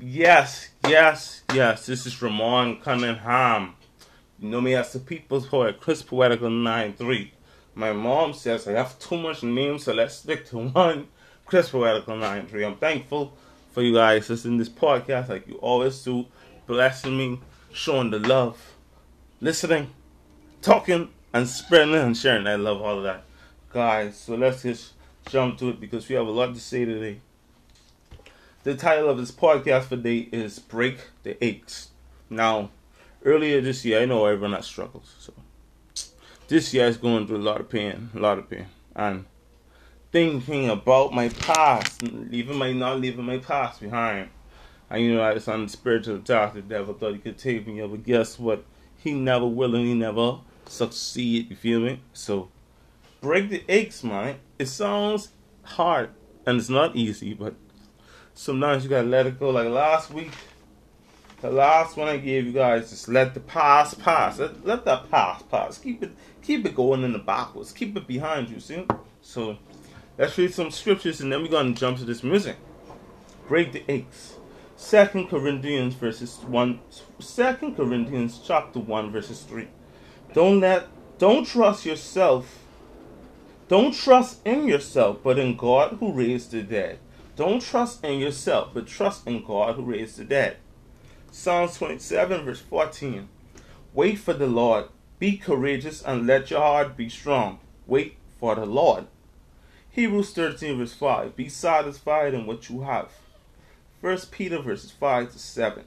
Yes, yes, yes. This is Ramon Cunningham. You know me as the People's Poet, Chris Poetical 93. My mom says I have too much names, so let's stick to one. Chris Poetical 93. I'm thankful for you guys listening to this podcast like you always do, blessing me, showing the love, listening, talking, and spreading and sharing. I love all of that. Guys, so let's just jump to it because we have a lot to say today. The title of this podcast for today is Break the Aches. Now, earlier this year, I know everyone has struggles, so this year is going through a lot of pain, a lot of pain, and thinking about my past, leaving my not leaving my past behind. And you know, I was on the spiritual attack. The devil thought he could take me, but guess what? He never will, and he never succeed. You feel me? So, break the aches, man. It sounds hard, and it's not easy, but sometimes you gotta let it go. Like last week, the last one I gave you guys, just let the past pass. Let, let that past pass. Keep it keep it going in the backwards. Keep it behind you, see? So let's read some scriptures and then we're gonna jump to this music. Break the aches. Second Corinthians verses one Second Corinthians chapter one verses three. Don't let don't trust yourself. Don't trust in yourself, but in God who raised the dead. Don't trust in yourself, but trust in God who raised the dead. Psalms 27, verse 14. Wait for the Lord. Be courageous and let your heart be strong. Wait for the Lord. Hebrews 13, verse 5. Be satisfied in what you have. 1 Peter, verses 5 to 7.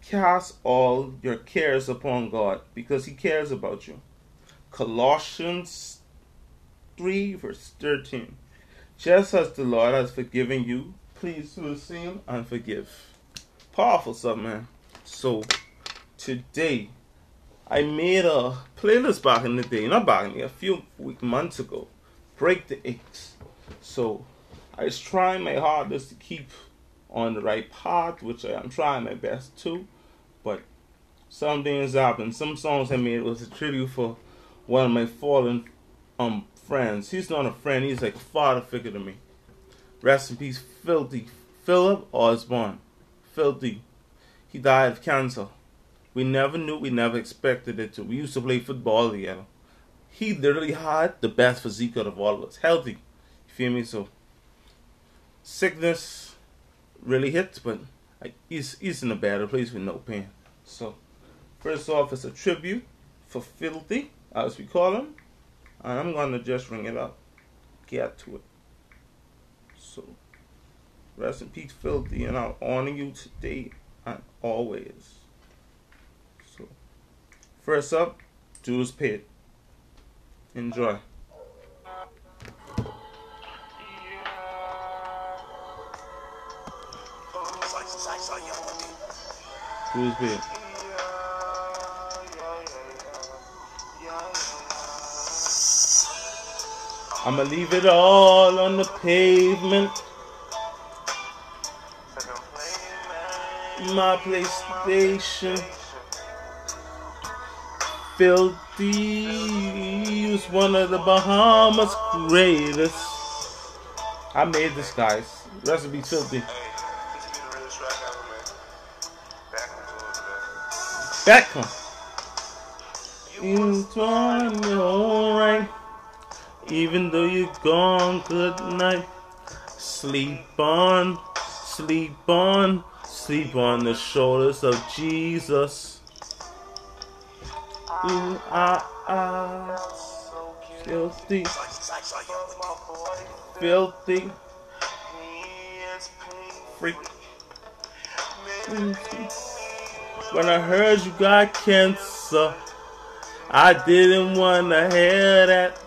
Cast all your cares upon God because he cares about you. Colossians 3, verse 13. Just as the Lord has forgiven you, please do the same and forgive. Powerful stuff, man. So, today, I made a playlist back in the day, not back in the, a few week, months ago. Break the aches. So, I was trying my hardest to keep on the right path, which I am trying my best to. But some things happen. Some songs I made was a tribute for one of my fallen um friends. He's not a friend, he's like a father figure to me. Rest in peace, Filthy. Philip Osborne. Filthy. He died of cancer. We never knew, we never expected it to. We used to play football together. He literally had the best physique out of all of us. Healthy. You feel me? So, sickness really hits, but he's, he's in a better place with no pain. So, first off, it's a tribute for Filthy, as we call him. I'm going to just ring it up. Get to it. So, rest in peace, Filthy, and I'll honor you today and always. So, first up, Judas Pit. Enjoy. Judas Pit. I'ma leave it all on the pavement. My PlayStation. Filthy was one of the Bahamas greatest. I made this, guys. Recipe filthy. Beckham. On your right. Even though you're gone, good night. Sleep on, sleep on, sleep on the shoulders of Jesus. You are, ah, are ah. filthy, filthy, freak. When I heard you got cancer, I didn't want to hear that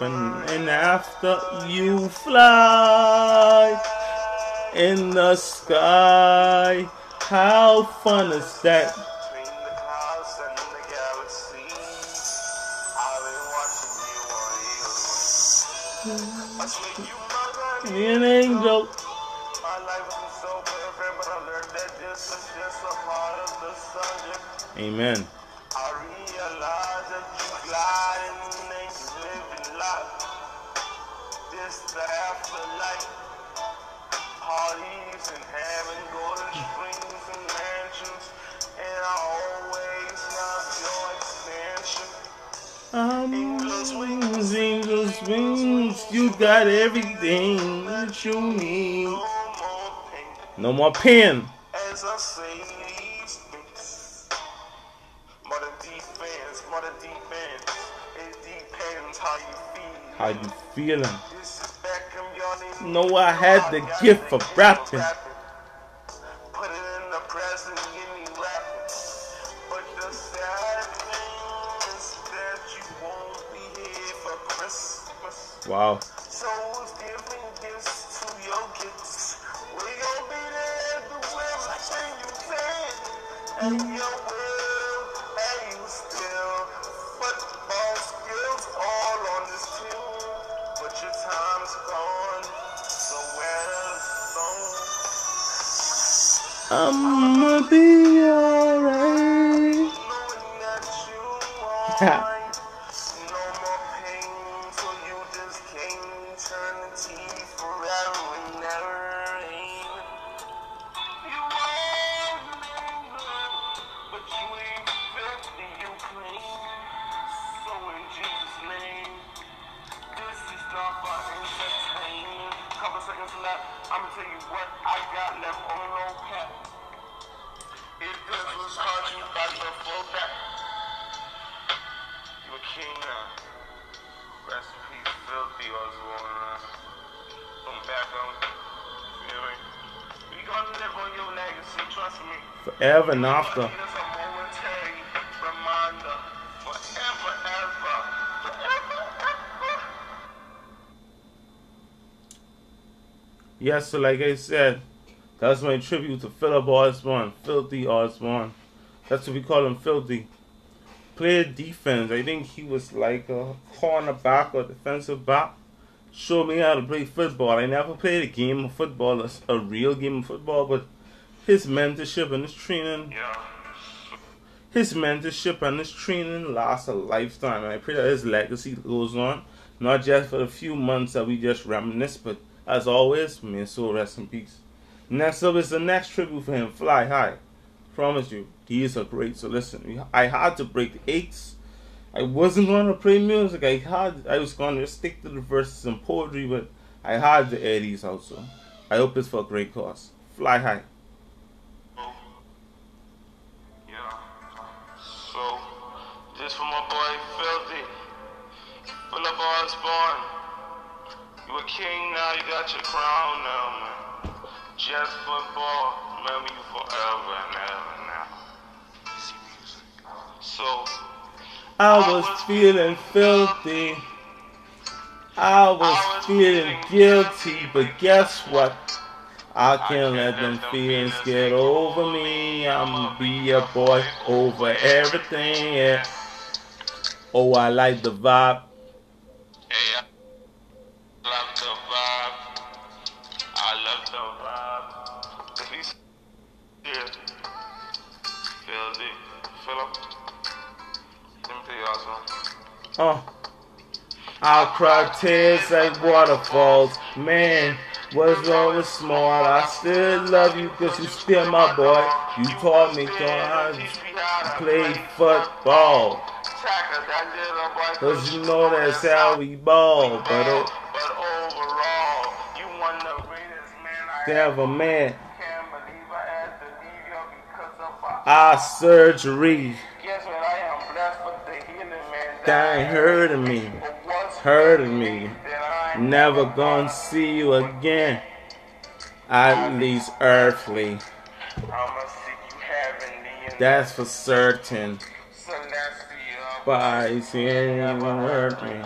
When, and after you fly in the sky, how fun is that? An angel. Amen. It's the afterlife. Parties and having golden springs and mansions. And I always love your expansion. Um, wings, angels wings, you got everything that you need. No more pain. No more pain. As I say How you feeling? No, I had the gift of rapping. Put I'ma be Forever and after. Yes, so like I said, that's my tribute to Philip Osborne, Filthy Osborne. That's what we call him, Filthy. Played defense. I think he was like a cornerback or defensive back. Showed me how to play football. I never played a game of football, a, a real game of football, but his mentorship and his training, yeah. his mentorship and his training lasts a lifetime. I pray that his legacy goes on, not just for the few months that we just reminisce, but as always, may his soul rest in peace. Next up is the next tribute for him, Fly High. Promise you, he is a great. So listen, I had to break the eights. I wasn't going to play music. I had, I was going to stick to the verses and poetry, but I had the Eddies also. I hope it's for a great cause. Fly High. This for my boy Filthy. Philip Osborne. You a king now, you got your crown now, man. Just football, remember you forever and ever now. So, I was feeling filthy. I was feeling guilty, but guess what? I can't let them feelings get over me. I'ma be a boy over everything. Yeah. Oh, I like the vibe. Yeah. Love the vibe. I love the vibe. The least here. Feel the Philip. Timothy Oswald. Oh. I'll cry tears like waterfalls. Man, what's wrong with smart? I still love you cause you still my boy. You taught me how to play football. Cause you know that's how we ball. But, but overall, you one the greatest man I ever met. Our surgery. Yes, man, I am blessed for the healing, man. That ain't hurting me. Hurting me. Never gonna see you again. At least earthly. That's for certain. But I see anyone hurt me.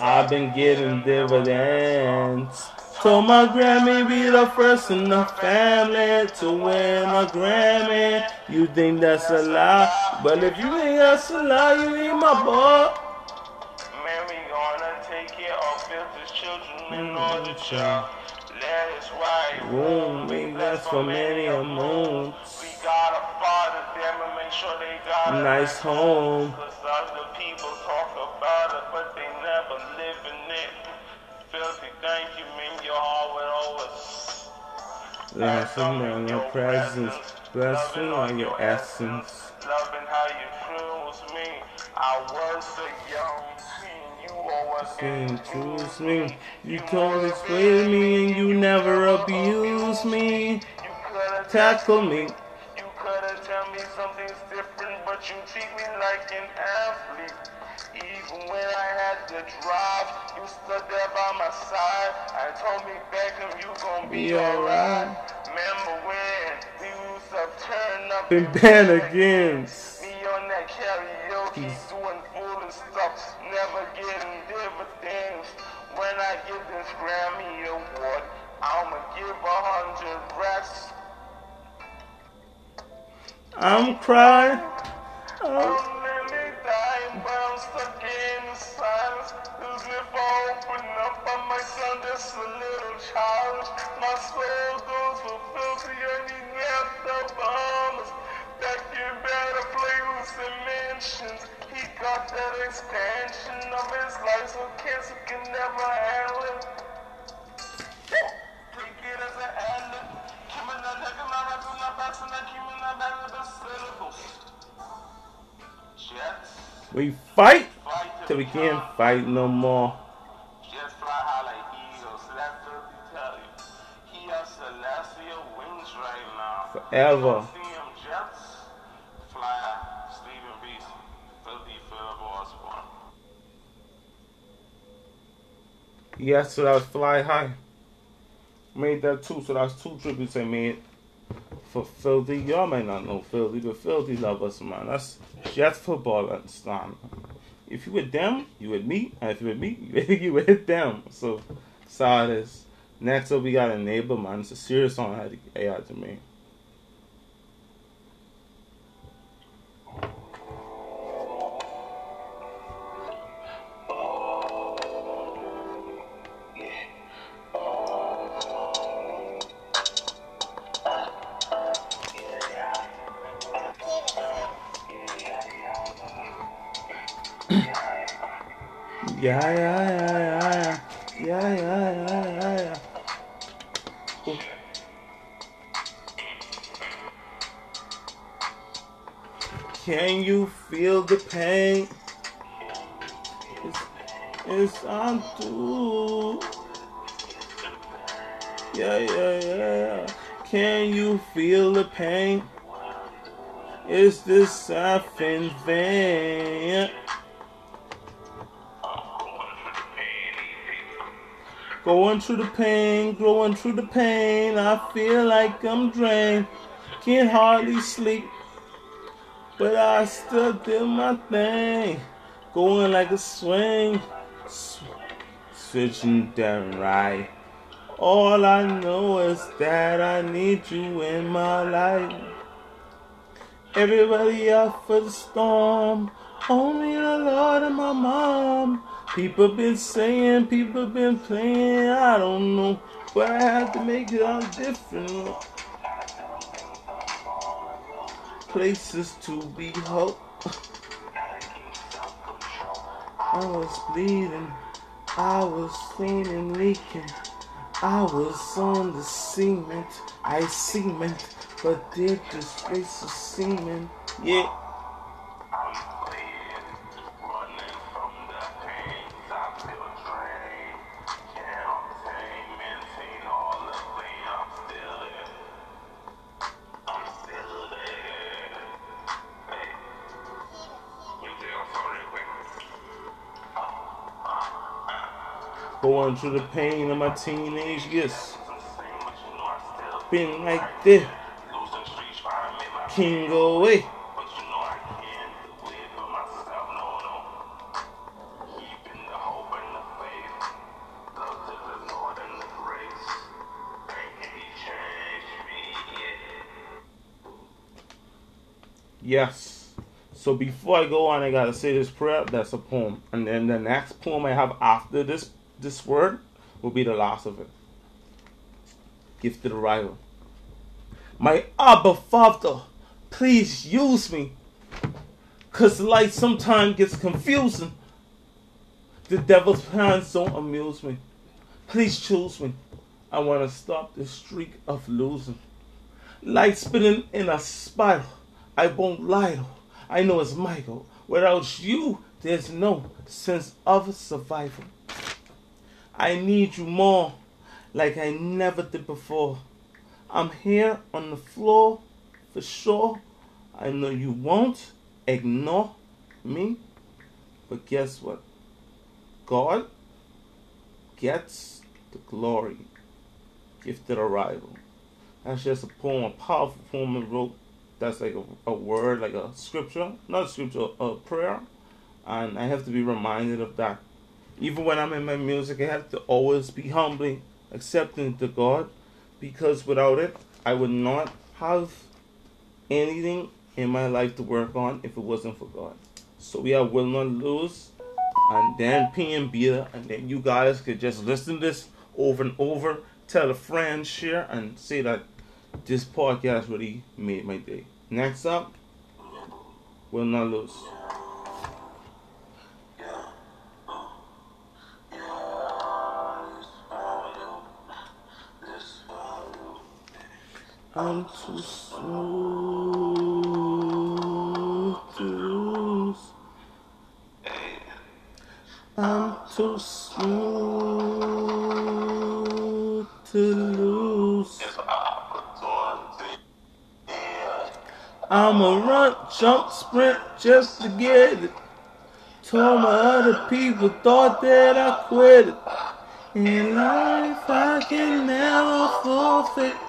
I've been getting dividends. Told my Grammy be the first in the family to win a Grammy. You think that's a lie, but if you think that's a lie, you ain't my boy. Man, we gonna take care of Filthy's children and mm-hmm. all the child. Let us ride. Room, make less for many a moon. We gotta father them and make sure they got a nice home. Cause other people talk about it, but they never never living it. Filthy, thank you, mean your heart will always. Laughing on your presence, blessing on your essence. Loving how you choose me. I was a young teen, you always Can choose me. You always play me and you never abuse me. Tackle me. But you treat me like an athlete. Even when I had to drive, you stood there by my side. I told me, Beckham, you gon' be Be alright. Remember when we used to turn up and bang against. Me on that karaoke, mm. doing foolish stuff, never getting dividends. When I get this Grammy award, I'ma give a hundred racks. I'm crying. Never handle it. Take it as an We fight till we can't fight no more. Forever. Yes, so that was Fly High. Made that too, so that's two tributes I made for Filthy. Y'all might not know Filthy, but Filthy love us, man. That's Jets football and stuff. If you with them, you with me, and if you with me, you with them. So, that's this. Next up, we got a neighbor, man. It's a serious song I had to, I had to make. Yeah, yeah, yeah, yeah, yeah, yeah, yeah, yeah, yeah. Ooh. Can you feel the pain? It's, it's on through. Yeah, yeah, yeah. Can you feel the pain? Is this something vain? Going through the pain, going through the pain. I feel like I'm drained. Can't hardly sleep. But I still do my thing. Going like a swing. Sw- switching down right. All I know is that I need you in my life. Everybody out for the storm. Only the Lord and my mom. People been saying, people been playing. I don't know, but I have to make it all different. Places to be hope. I was bleeding. I was feeling leaking. I was on the cement. I cement, but did this place of semen. Yeah. Going through the pain of my teenage years. Been like this. Can't go away. Yes. So before I go on, I gotta say this prayer. That's a poem, and then the next poem I have after this this word will be the last of it. Gifted arrival. My Abba Father, please use me, cause life sometimes gets confusing. The devil's plans don't amuse me. Please choose me. I want to stop this streak of losing. Life spinning in a spiral. I won't lie. I know it's Michael. Without you, there's no sense of survival. I need you more like I never did before. I'm here on the floor for sure. I know you won't ignore me, but guess what? God gets the glory. Gifted arrival. That's just a poem, a powerful poem I wrote. That's like a, a word, like a scripture, not a scripture, a prayer. And I have to be reminded of that. Even when I'm in my music, I have to always be humbly accepting to God because without it, I would not have anything in my life to work on if it wasn't for God. So we are Will Not Lose and then P and Beta, and then you guys could just listen to this over and over, tell a friend, share, and say that this podcast really made my day. Next up, Will Not Lose. I'm too smooth to lose. I'm too smooth to lose. I'ma run, jump, sprint just to get it. Told my other people thought that I quit it. In life I can never forfeit.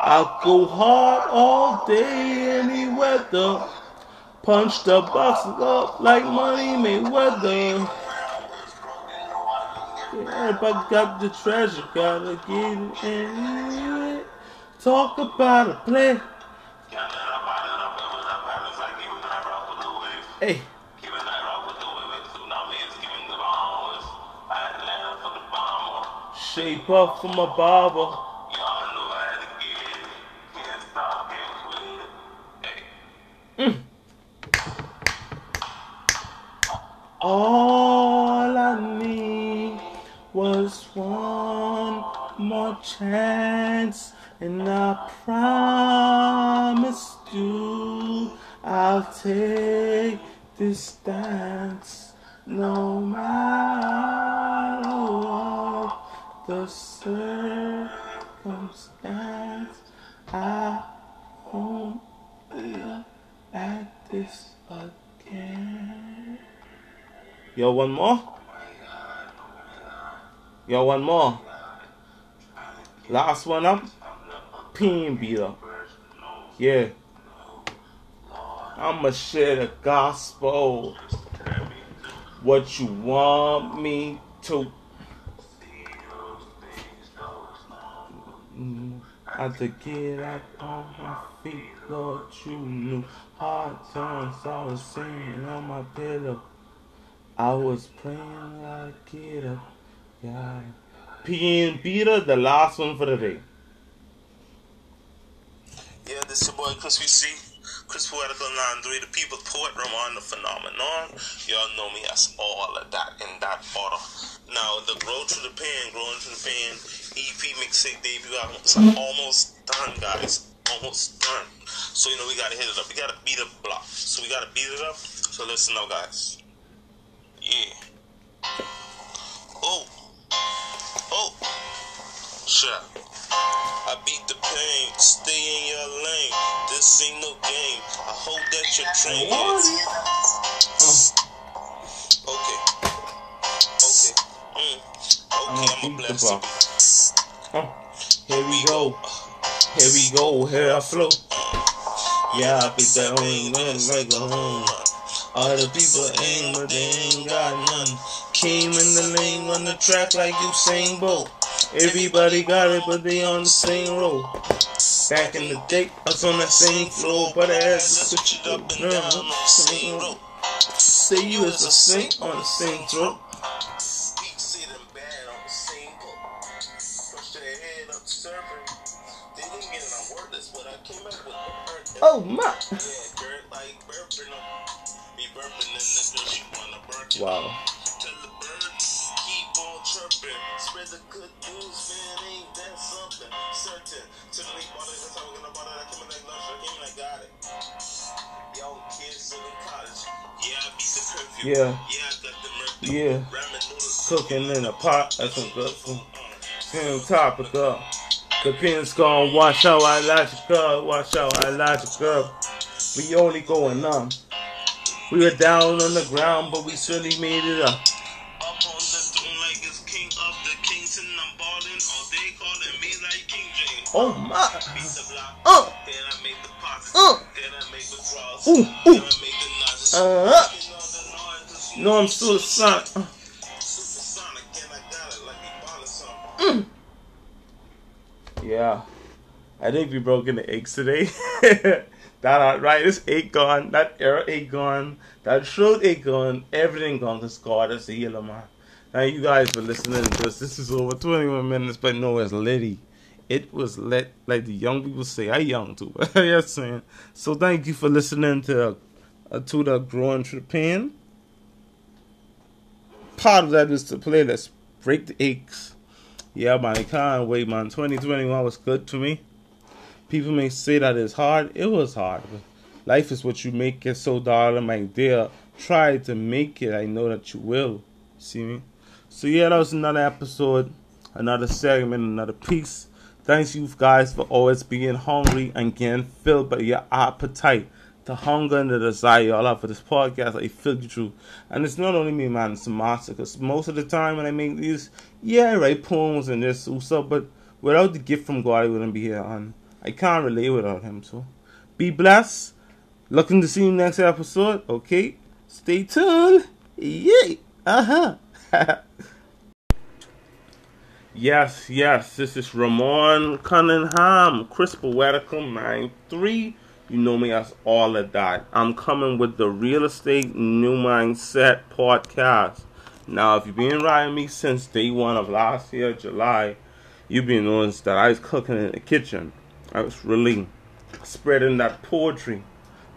I'll go hard all day, any weather. Punch the boxes up like money Mayweather. Yeah, if I got the treasure, gotta get it talk about a play. Hey. Shape up for my barber. All I need was one more chance, and I promise you I'll take this dance. No Yo, one more. Yo, one more. Last one up. Pin beater. Yeah. I'ma share the gospel. What you want me to. I had to get up on my feet, Lord, you knew. Hard times, I was singing on my pillow. I was praying like get up, yeah. P and Peter, the last one for the day. Yeah, this is your boy Chris VC. Chris Poetical 93, the people's poet, Ramon the Phenomenon. Y'all know me as all of that in that order. Now, the Grow to the Pain, Growing to the Pain EP mixtape debut album is almost done, guys. Almost done. So, you know, we gotta hit it up. We gotta beat up block. So, we gotta beat it up. So, listen up, guys. Yeah. Oh. Oh. Sure. I beat the pain, stay in your lane. This ain't no game. I hope that your train is. Okay. Okay. Mm. Okay, I'ma I'ma beat the bless block. you. Oh, here we go. Here we go. Here I flow. Yeah, I beat that wing like a home run. Other people aim, but they ain't got none. Came in the lane on the track like Usain Bolt. Everybody got it, but they on the same road. Back in the day, I was on that same floor, but I had to switch it up and down on the same road. Say you was a saint on the same throat. Speak, sit Wow. Yeah. Yeah. Cooking in a pot, that's some good food. Same topic up. The pin's gone, watch how I you go, watch how I you go. We only going up. We were down on the ground, but we certainly made it up. Up on the throne like it's king of the kings and I'm balling all day calling me like King James. Oh my. Block. Uh, Then I the pockets. Uh. Then I the draws. Ooh, Then. I the. Uh. Making all the noise 'cause you no, I'm still a son. Supersonic and I got it like he ballin' something. Yeah. I think we broke into eggs today. that arthritis ain't gone. That error ain't gone. That throat ain't gone. Everything gone because God is the healer, man. Now you guys for listening to this. This is over 21 minutes, but no, it's litty. It was let like the young people say. I young too, yes, saying. So thank you for listening to uh, to the growing Japan. Part of that is to play. Let's break the aches. Yeah, man, I can't wait, man. 2021 was good to me. People may say that it's hard. It was hard. Life is what you make it. So, darling, my dear, try to make it. I know that you will. See me? So, yeah, that was another episode, another segment, another piece. Thanks, you guys, for always being hungry and getting filled by your appetite. The hunger and the desire y'all have for this podcast, I feel you through. And it's not only me, man, it's master. Because most of the time when I make these, yeah, I write poems and this, also, but without the gift from God, I wouldn't be here. And I can't relate without Him. So be blessed. Looking to see you next episode. Okay? Stay tuned. Yay. Uh huh. yes, yes. This is Ramon Cunningham, Chris Poetical 93. You know me as all of that. I'm coming with the Real Estate New Mindset podcast. Now, if you've been riding me since day one of last year, July, you've been noticing that I was cooking in the kitchen. I was really spreading that poetry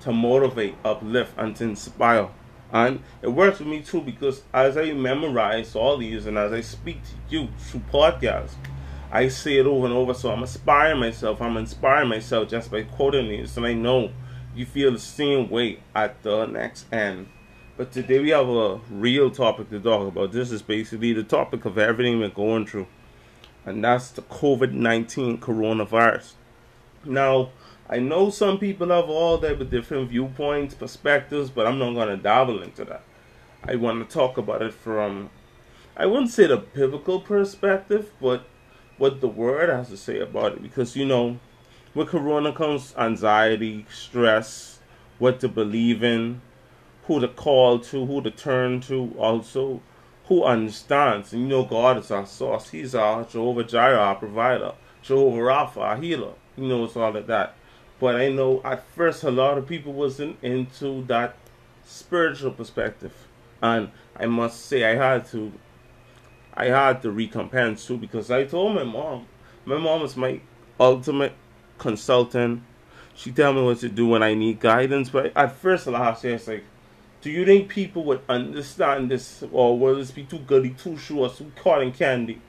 to motivate, uplift, and to inspire. And it works for me too because as I memorize all these and as I speak to you through podcasts, I say it over and over. So I'm inspiring myself. I'm inspiring myself just by quoting these. And I know you feel the same way at the next end. But today we have a real topic to talk about. This is basically the topic of everything we're going through. And that's the COVID 19 coronavirus. Now, I know some people have all that with different viewpoints, perspectives, but I'm not going to dabble into that. I want to talk about it from, I wouldn't say the biblical perspective, but what the word has to say about it. Because, you know, with Corona comes anxiety, stress, what to believe in, who to call to, who to turn to, also who understands. And you know, God is our source. He's our Jehovah Jireh, our provider, Jehovah Rapha, our healer. He knows all of that. But I know at first a lot of people wasn't into that spiritual perspective, and I must say I had to, I had to recompense too because I told my mom, my mom is my ultimate consultant. She tell me what to do when I need guidance. But at first last year, it's like, do you think people would understand this, or will this be too goody two shoes, too cotton candy?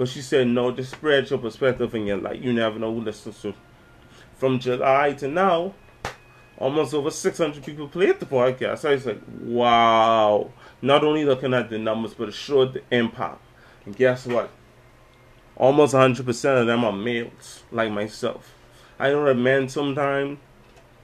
But she said, no, just spread your perspective in your life. You never know who listens to from July to now, almost over 600 people played the podcast. I was like, wow. Not only looking at the numbers, but it showed the impact. And guess what? Almost 100% of them are males, like myself. I know that men sometimes,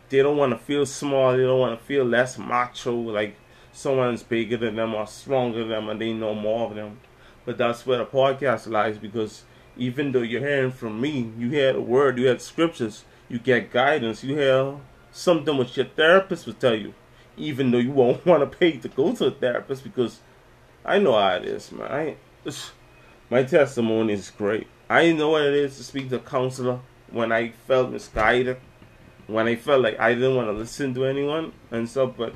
they don't want to feel small, they don't want to feel less macho, like someone's bigger than them or stronger than them and they know more of them. But that's where the podcast lies because even though you're hearing from me, you hear the word, you hear scriptures, you get guidance, you hear something which your therapist will tell you, even though you won't want to pay to go to a therapist because I know how it is, man. I, my testimony is great. I know what it is to speak to a counselor when I felt misguided, when I felt like I didn't want to listen to anyone and stuff, but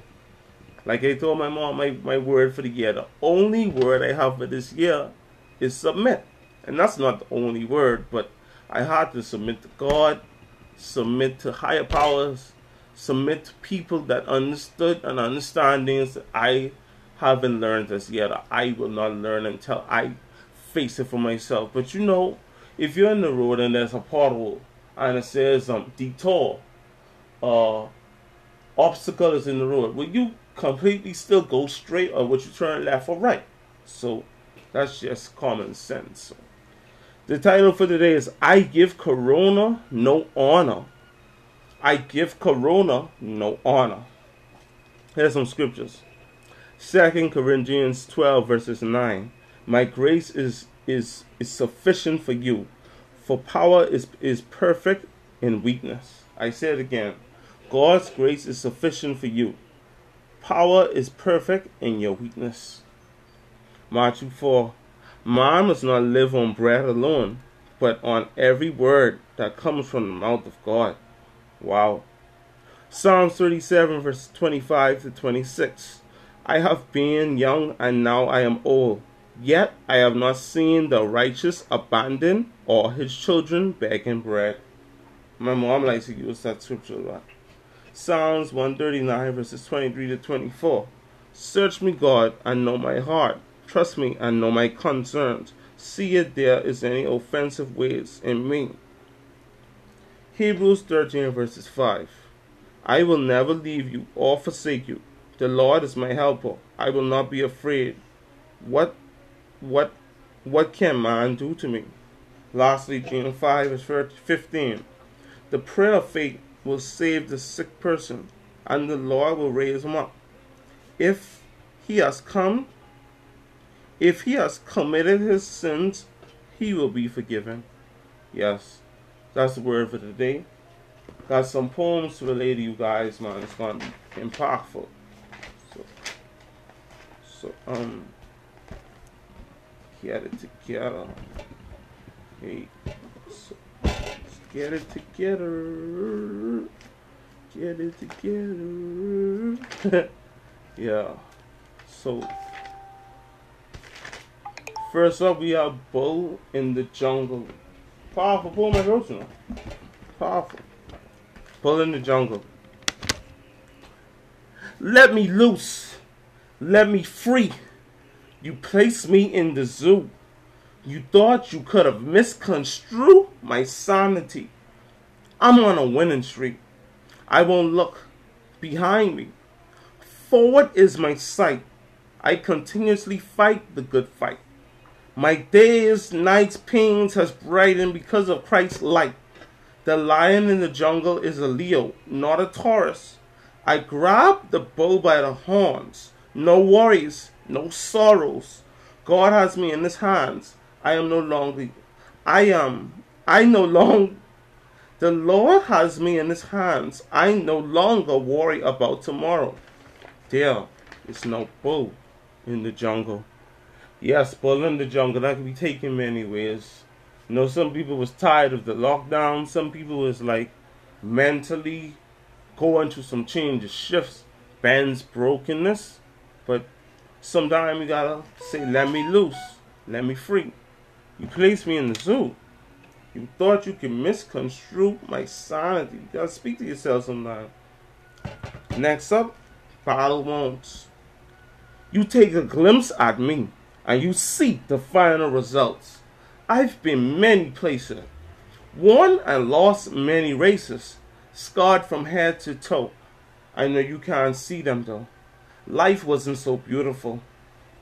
like I told my mom, my, my word for the year, the only word I have for this year is submit. And that's not the only word, but I had to submit to God, submit to higher powers, submit to people that understood and understandings that I haven't learned as yet. I will not learn until I face it for myself. But you know, if you're in the road and there's a pothole and it says um detour, uh, obstacle is in the road, will you completely still go straight or would you turn left or right? So that's just common sense. The title for today is I Give Corona No Honor. I give Corona no honor. Here's some scriptures. Second Corinthians 12 verses 9. My grace is is is sufficient for you, for power is is perfect in weakness. I say it again. God's grace is sufficient for you. Power is perfect in your weakness. Matthew 4. Man must not live on bread alone, but on every word that comes from the mouth of God. Wow. Psalms 37, verse 25 to 26. I have been young and now I am old, yet I have not seen the righteous abandoned or his children begging bread. My mom likes to use that scripture a lot. Psalms 139, verses 23 to 24. Search me, God, and know my heart. Trust me and know my concerns. See if there is any offensive ways in me. Hebrews 13, verses 5. I will never leave you or forsake you. The Lord is my helper. I will not be afraid. What what what can man do to me? Lastly, James 5 verse 15. The prayer of faith will save the sick person, and the Lord will raise him up. If he has come, if he has committed his sins, he will be forgiven. Yes, that's the word for today. Got some poems to relay to you guys, man. It's gonna be impactful. So, so um, get it together. Hey, get it together. Get it together. yeah. So first up, we have Bull in the Jungle. Powerful I wrote you. Powerful. Bull in the jungle. Let me loose. Let me free. You place me in the zoo. You thought you could have misconstrued my sanity. I'm on a winning streak. I won't look behind me. Forward is my sight. I continuously fight the good fight. My days, nights, pains has brightened because of Christ's light. The lion in the jungle is a Leo, not a Taurus. I grab the bull by the horns. No worries, no sorrows. God has me in his hands. I am no longer I am I no longer the Lord has me in his hands. I no longer worry about tomorrow. There is no bull in the jungle. Yes, bull in the jungle. That can be taken many ways. You know, some people was tired of the lockdown. Some people was like mentally going through some changes, shifts, bends, brokenness. But sometimes you gotta say, let me loose, let me free. You placed me in the zoo. You thought you could misconstrue my sanity. You gotta speak to yourself sometimes. Next up, battle wounds. You take a glimpse at me and you see the final results. I've been many places, won and lost many races, scarred from head to toe. I know you can't see them though. Life wasn't so beautiful,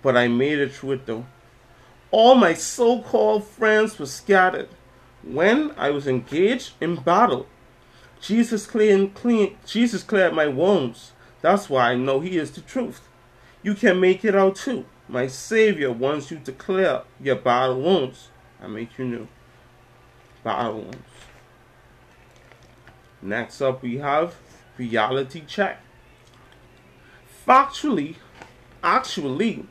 but I made it through it though. All my so called friends were scattered when I was engaged in battle. Jesus cleared, Jesus cleared my wounds. That's why I know He is the truth. You can make it out too. My Savior wants you to clear your battle wounds. I make you new. Battle wounds. Next up, we have reality check. Factually, actually,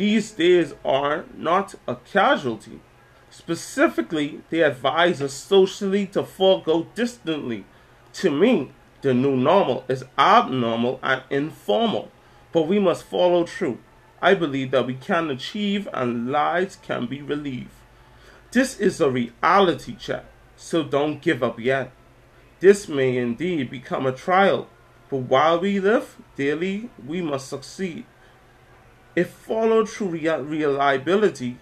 these days are not a casualty. Specifically, they advise us socially to forego distantly. To me, the new normal is abnormal and informal, but we must follow through. I believe that we can achieve and lives can be relieved. This is a reality check, so don't give up yet. This may indeed become a trial, but while we live daily, we must succeed. If followed through reliability,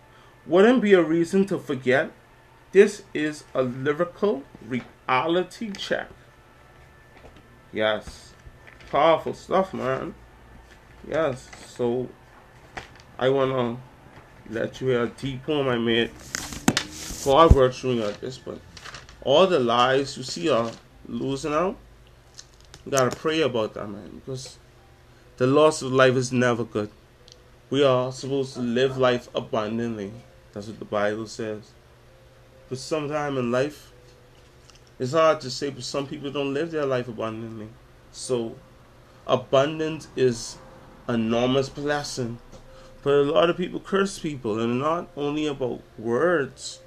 wouldn't be a reason to forget. This is a lyrical reality check. Yes. Powerful stuff, man. Yes. So I wanna let you hear a deep poem I made. Through me like this, but all the lives you see are losing out. You gotta pray about that, man, because the loss of life is never good. We are supposed to live life abundantly. That's what the Bible says. But sometime in life, it's hard to say, but some people don't live their life abundantly. So, abundance is enormous blessing. But a lot of people curse people, and not only about words.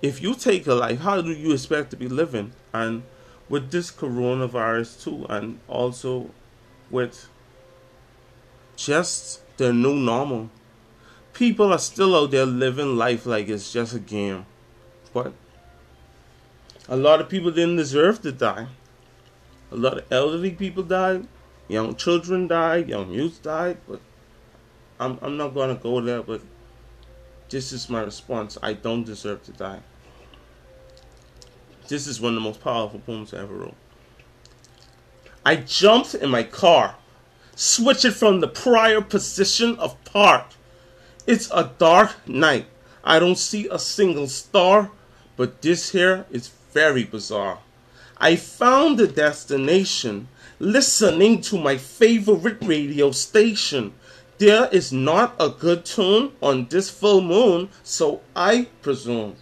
If you take a life, how do you expect to be living? And with this coronavirus too, and also with just the new normal, people are still out there living life like it's just a game. But a lot of people didn't deserve to die. A lot of elderly people died, young children died, young youth died, but I'm I'm not gonna go there, but this is my response. I don't deserve to die. This is one of the most powerful poems I ever wrote. I jumped in my car, switched it from the prior position of park. It's a dark night. I don't see a single star, but this here is very bizarre. I found the destination listening to my favorite radio station. There is not a good tune on this full moon, so I presume.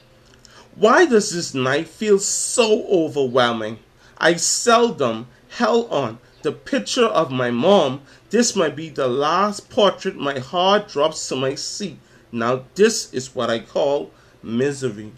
Why does this night feel so overwhelming? I seldom held on the picture of my mom. This might be the last portrait my heart drops to my seat. Now, this is what I call misery.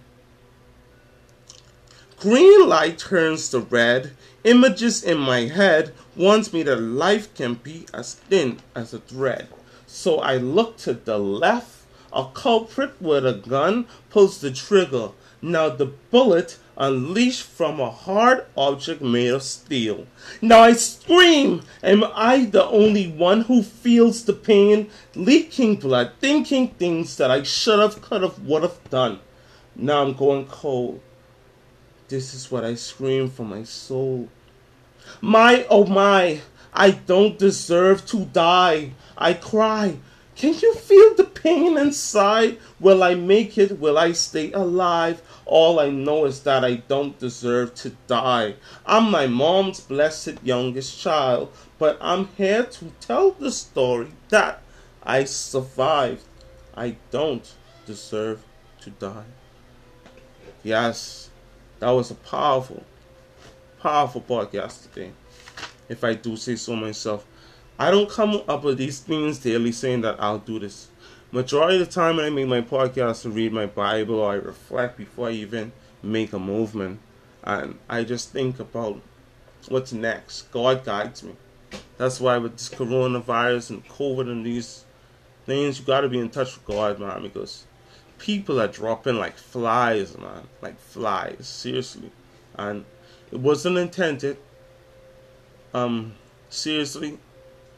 Green light turns to red. Images in my head warns me that life can be as thin as a thread. So I look to the left. A culprit with a gun pulls the trigger. Now the bullet unleashed from a hard object made of steel. Now I scream. Am I the only one who feels the pain? Leaking blood, thinking things that I should have, could have, would have done. Now I'm going cold. This is what I scream from my soul. My, oh my, I don't deserve to die. I cry. Can you feel the pain inside? Will I make it? Will I stay alive? All I know is that I don't deserve to die. I'm my mom's blessed youngest child, but I'm here to tell the story that I survived. I don't deserve to die. Yes, that was a powerful, powerful podcast today. If I do say so myself. I don't come up with these things daily saying that I'll do this. Majority of the time when I make my podcast to read my Bible or I reflect before I even make a movement. And I just think about what's next. God guides me. That's why with this coronavirus and COVID and these things, you gotta be in touch with God, man, because people are dropping like flies, man. Like flies, seriously. And it wasn't intended. Um, seriously,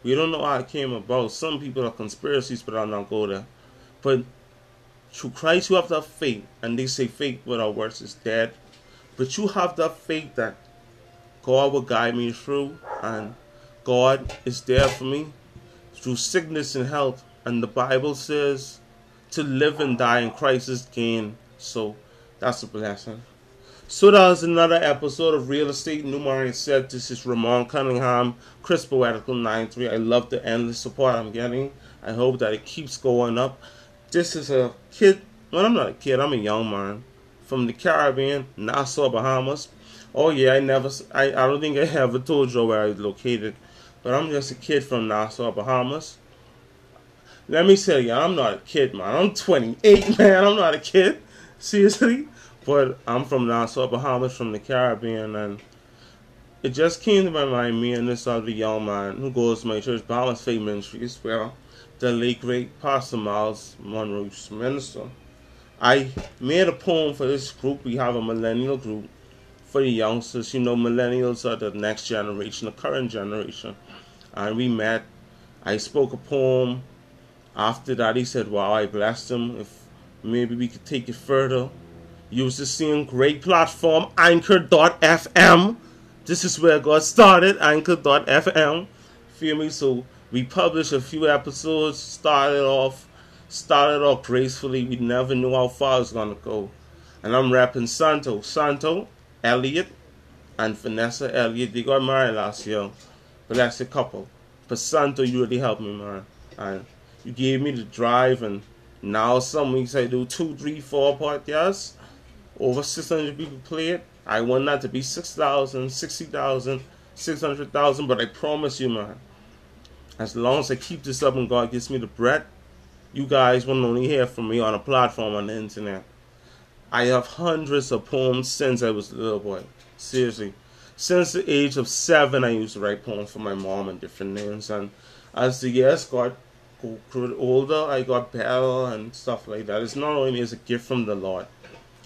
we don't know how it came about. Some people are conspiracies, but I'll not go there. But through Christ, you have that faith, and they say faith without works is dead. But you have that faith that God will guide me through, and God is there for me through sickness and health. And the Bible says to live and die in Christ is gain. So that's a blessing. So that was another episode of Real Estate New Mindset this is Ramon Cunningham, Chris Poetical 93. I love the endless support I'm getting. I hope that it keeps going up. This is a kid well I'm not a kid, I'm a young man from the Caribbean, Nassau, Bahamas. Oh yeah, I never I, I don't think I ever told you where I was located. But I'm just a kid from Nassau, Bahamas. Let me tell you, I'm not a kid, man. I'm 28, man. I'm not a kid. Seriously. But I'm from Nassau, Bahamas, from the Caribbean, and it just came to my mind, me and this other young man who goes to my church, Bahamas Faith Ministries, where the late great Pastor Myles Munroe used to minister. I made a poem for this group. We have a millennial group for the youngsters. You know, millennials are the next generation, the current generation. And we met. I spoke a poem. After that, he said, Wow, I blessed him. If maybe we could take it further. Use the same great platform, Anchor.fm. This is where God started, Anchor.fm. Feel me? So we published a few episodes, started off started off gracefully. We never knew how far it's gonna go. And I'm rapping Santo. Santo, Elliot, and Vanessa Elliott. They got married last year. But that's a couple. But Santo, you really helped me, man. And you gave me the drive and now some weeks I do two, three, four podcasts. Over 600 people play it. I want that to be 6,000, 60,000, 600,000. But I promise you, man, as long as I keep this up and God gives me the breath, you guys will only hear from me on a platform on the internet. I have hundreds of poems since I was a little boy. Seriously. Since the age of seven, I used to write poems for my mom and different names. And as the years got older, I got better and stuff like that. It's not only as a gift from the Lord,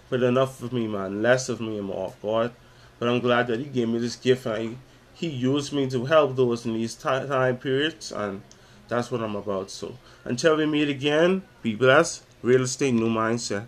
but enough of me, man. Less of me and more of God. But I'm glad that He gave me this gift and I, He used me to help those in these time periods. And that's what I'm about. So until we meet again, be blessed. Real estate, new mindset.